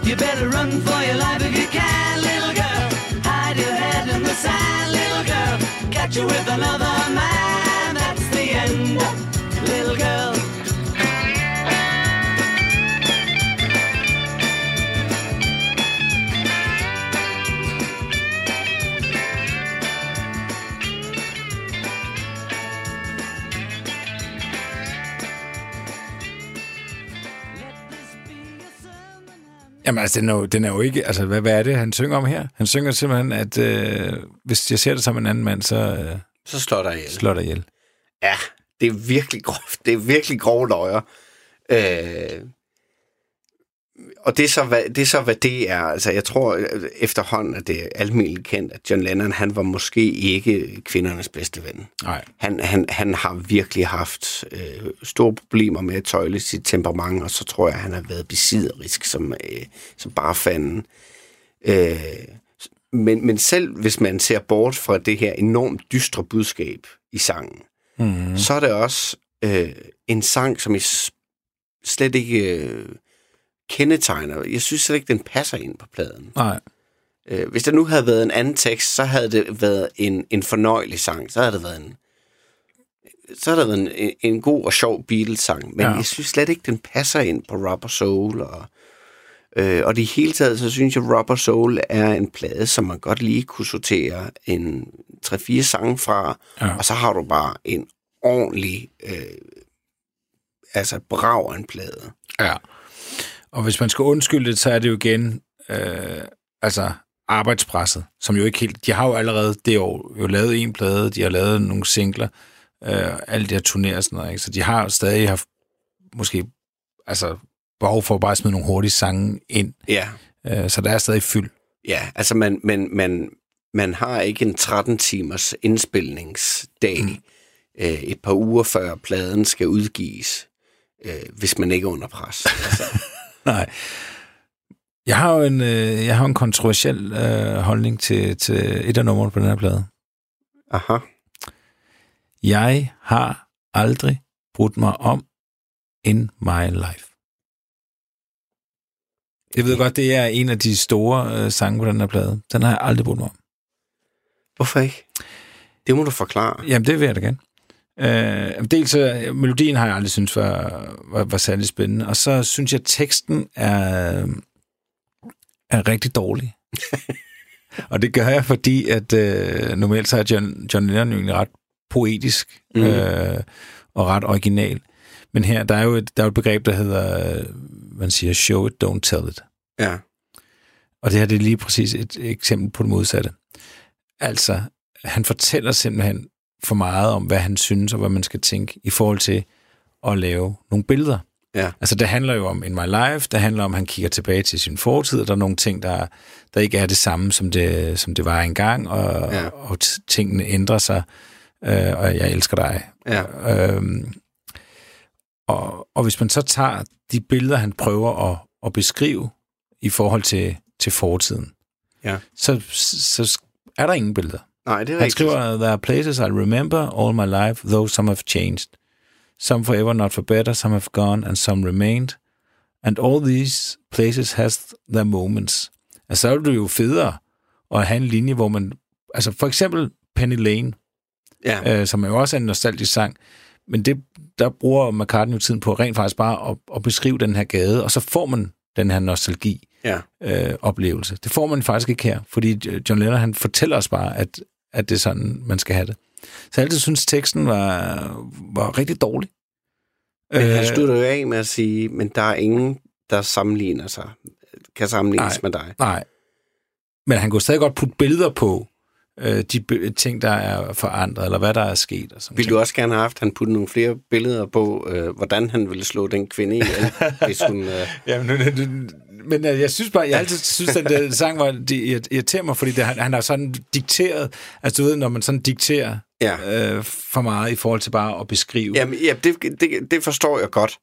You better run for your life if you can, little girl. Hide your head in the sand, little girl. Catch you with another man, that's the end, little girl. Jamen altså, den er, jo, den er jo ikke... Altså, hvad, hvad er det, han synger om her? Han synger simpelthen, at øh, hvis jeg ser det som en anden mand, så øh, Så slår der ihjel. slår der ihjel. Ja, det er virkelig groft. Det er virkelig grove løjer. Øh, og det er, så, hvad, det er så, hvad det er. Altså, jeg tror øh, efterhånden, at det er almindeligt kendt, at John Lennon, han var måske ikke kvindernes bedste ven. Nej. Han, han, han har virkelig haft øh, store problemer med at tøjle sit temperament, og så tror jeg, at han har været besidderisk som, øh, som bare fanden. Øh, men, men selv hvis man ser bort fra det her enormt dystre budskab i sangen, mm. så er det også øh, en sang, som I slet ikke øh, kendetegner. Jeg synes slet ikke, den passer ind på pladen. Nej. Øh, hvis der nu havde været en anden tekst, så havde det været en, en fornøjelig sang. Så havde det været en, så havde det været en, en god og sjov Beatles-sang. Men Ja. jeg synes slet ikke, den passer ind på Rubber Soul. Og, øh, og det hele taget, så synes jeg, Rubber Soul er en plade, som man godt lige kunne sortere en 3-4 sange fra. Ja. Og så har du bare en ordentlig, øh, altså brav en plade. Ja. Og hvis man skal undskylde det, så er det jo igen, øh, altså arbejdspresset, som jo ikke helt... De har jo allerede det år jo lavet en plade, de har lavet nogle singler, øh, alle de her turnéer og sådan noget, ikke? så de har stadig haft måske altså behov for bare at smide nogle hurtige sange ind, Ja. øh, så der er stadig fyld. Ja, altså man, man, man, man har ikke en 13 timers indspilningsdag mm. øh, et par uger før pladen skal udgives, øh, hvis man ikke er under pres. Altså, Nej. Jeg har jo en, øh, jeg har en kontroversiel øh, holdning til, til et af numrene på den her plade. aha. Jeg har aldrig brudt mig om in my life. Jeg ved godt, det er en af de store øh, sange på den her plade. Den har jeg aldrig brudt mig om. Hvorfor ikke? Det må du forklare. Jamen, det vil jeg da gerne. Øh, dels så, melodien har jeg aldrig syntes var, var, var særlig spændende, og så synes jeg, at teksten er, er rigtig dårlig. og det gør jeg, fordi at øh, normalt så er John, John Lennon jo ret poetisk mm. øh, og ret original. Men her, der er jo et, der er et begreb, der hedder, øh, man siger, show it, don't tell it. Ja. Og det her det er lige præcis et eksempel på det modsatte. Altså, han fortæller simpelthen for meget om, hvad han synes og hvad man skal tænke i forhold til at lave nogle billeder. Ja. Altså, det handler jo om In My Life, det handler om, at han kigger tilbage til sin fortid, og der er nogle ting, der, der ikke er det samme, som det, som det var engang, og, Ja. og t- tingene ændrer sig, øh, og jeg elsker dig. Ja. Øhm, og, og hvis man så tager de billeder, han prøver at, at beskrive i forhold til, til fortiden, Ja. så, så er der ingen billeder. Nej, det er Han rigtigt. skriver, there are places I remember all my life, though some have changed. Some forever, not for better, some have gone, and some remained. And all these places has their moments. Altså, så er det jo federe at have en linje, hvor man... Altså, for eksempel Penny Lane, Ja. øh, som er jo også en nostalgisk sang, men det, der bruger McCartney jo tiden på rent faktisk bare at, at beskrive den her gade, og så får man den her nostalgi ja. øh, oplevelse. Det får man faktisk ikke her, fordi John Lennon han fortæller os bare, at, at det er sådan, man skal have det. Så jeg altid synes, teksten var, var rigtig dårlig. Men han Øh, slutter jo af med at sige, men der er ingen, der sammenligner sig, kan sammenlignes Nej. med dig. Nej. Men han kunne stadig godt putte billeder på øh, de ting, der er forandret, eller hvad der er sket. Og sådan Vil du også gerne have haft, at han puttede nogle flere billeder på, øh, hvordan han ville slå den kvinde ihjel, hvis hun... Øh, Ja, men, men, men øh, jeg synes bare, jeg altid synes, at den sang var, det irriterer mig, fordi det, han, han har sådan dikteret, altså du ved, når man sådan dikterer ja. øh, for meget i forhold til bare at beskrive. Jamen, ja, det, det, det forstår jeg godt.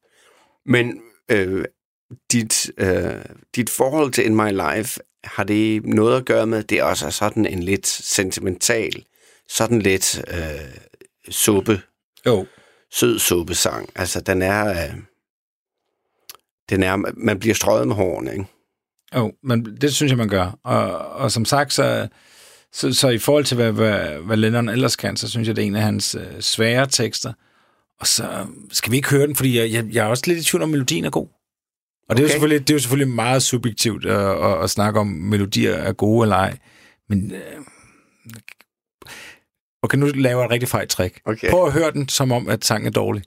Men øh, dit, øh, dit forhold til In My Life, har det noget at gøre med, at det også er sådan en lidt sentimental, sådan lidt øh, suppe, Jo. sød suppesang. Altså, den er... Øh, den er, man bliver strøget med hårene, ikke? Jo, men det synes jeg, man gør. Og, og som sagt, så, så, så i forhold til, hvad, hvad, hvad Lennon ellers kan, så synes jeg, det er en af hans øh, svære tekster. Og så skal vi ikke høre den, fordi jeg, jeg, jeg er også lidt i tvivl om, melodien er god. Og det, er jo Okay. selvfølgelig, det er jo selvfølgelig meget subjektivt at, at, at snakke om, melodier er gode eller ej. Men øh, okay, nu laver jeg et rigtig fejl trick. Okay. Prøv at høre den, som om, at sangen er dårlig.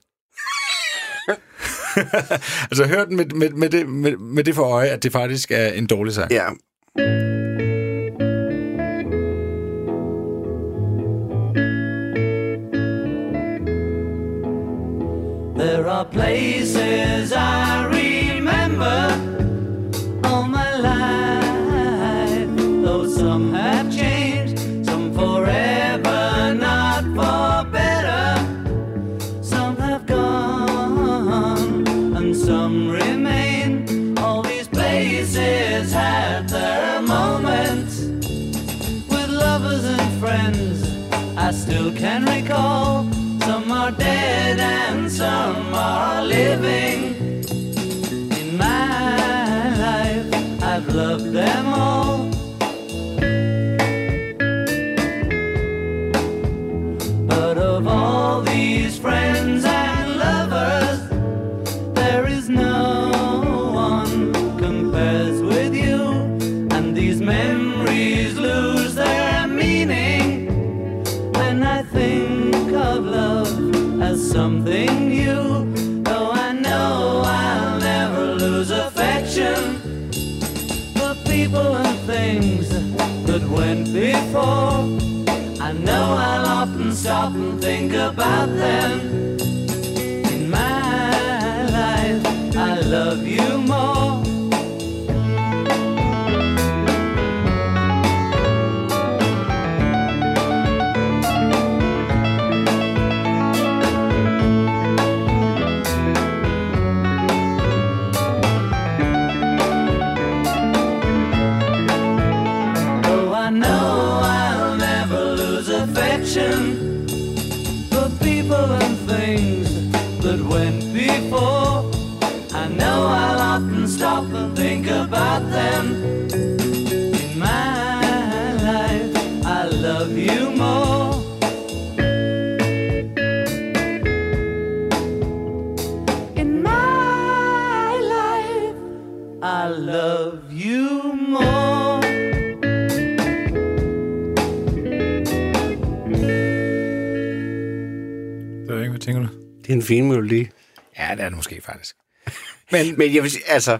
altså hør den med, med, med, det, med, med det for øje, at det faktisk er en dårlig sang. Ja. There are places I can recall. Some are dead and some are living. Something new. Though I know I'll never lose affection for people and things that went before. I know I'll often stop and think about them. In my life, I love you fin melodi. Ja, det er det måske faktisk. Men, Men jeg vil sige, altså,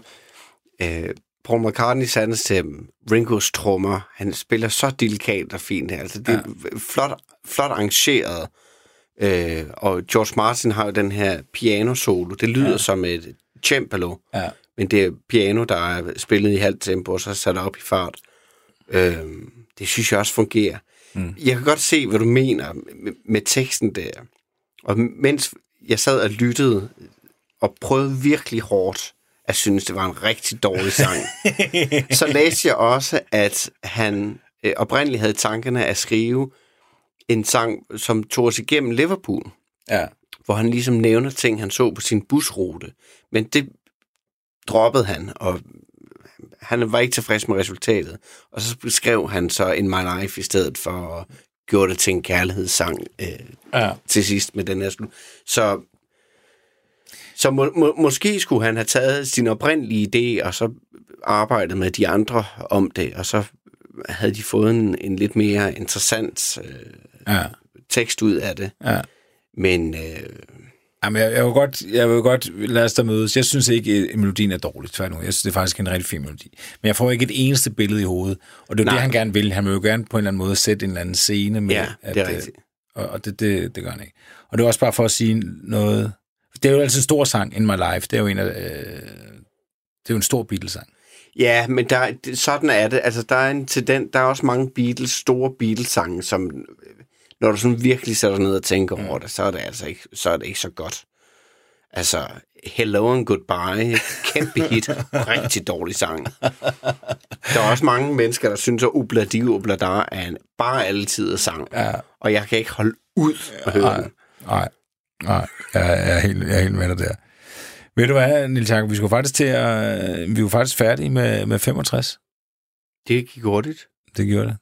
øh, Paul McCartney sandes til Ringos trommer. Han spiller så delikat og fint her. Altså, det er ja. flot, flot arrangeret. Øh, og George Martin har jo den her piano-solo. Det lyder ja. som et cembalo. ja. Men det er piano, der er spillet i halvt tempo, og så sat op i fart. Øh, det synes jeg også fungerer. Mm. Jeg kan godt se, hvad du mener med, med teksten der. Og mens jeg sad og lyttede, og prøvede virkelig hårdt at synes, det var en rigtig dårlig sang, så læste jeg også, at han øh, oprindeligt havde tankerne at skrive en sang, som tog os igennem Liverpool ja. hvor han ligesom nævner ting, han så på sin busrute. Men det droppede han, og han var ikke tilfreds med resultatet. Og så skrev han så In My Life i stedet for, gjorde det til en kærlighedssang øh, Ja. til sidst med den her slut. Så, så må, må, måske skulle han have taget sin oprindelige idé, og så arbejdet med de andre om det, og så havde de fået en, en lidt mere interessant øh, Ja. tekst ud af det. ja. Men øh, Jamen, jeg, jeg, vil godt, jeg vil godt lade os der mødes. Jeg synes ikke, at melodien er dårlig, tværtimod. Jeg synes, det er faktisk en rigtig fin melodi. Men jeg får ikke et eneste billede i hovedet. Og det er Nej. det, han gerne vil. Han vil jo gerne på en eller anden måde sætte en eller anden scene med. Ja, det er at, øh, rigtigt. Og, og det, det, det gør han ikke. Og det er også bare for at sige noget... Det er jo altså en stor sang, In My Life. Det er jo en af... Øh, det er jo en stor Beatles-sang. Ja, men der, sådan er det. Altså, der er, en tendens, der er også mange Beatles, store Beatles-sange, som øh, når du sådan virkelig sætter dig ned og tænker mm. over det, så er det altså ikke, så er det ikke så godt. Altså, Hello and Goodbye, kæmpe hit, rigtig dårlig sang. Der er også mange mennesker, der synes, at Ubla Di Ubla Da er en bare altid sang. Ja. Og jeg kan ikke holde ud at høre den. Nej, nej. Jeg, jeg, er helt, jeg er helt med dig der. Ved du hvad, Nils Jacob, vi skulle faktisk til at... Vi var faktisk færdige med, med 65. Det gik hurtigt. Det gjorde det.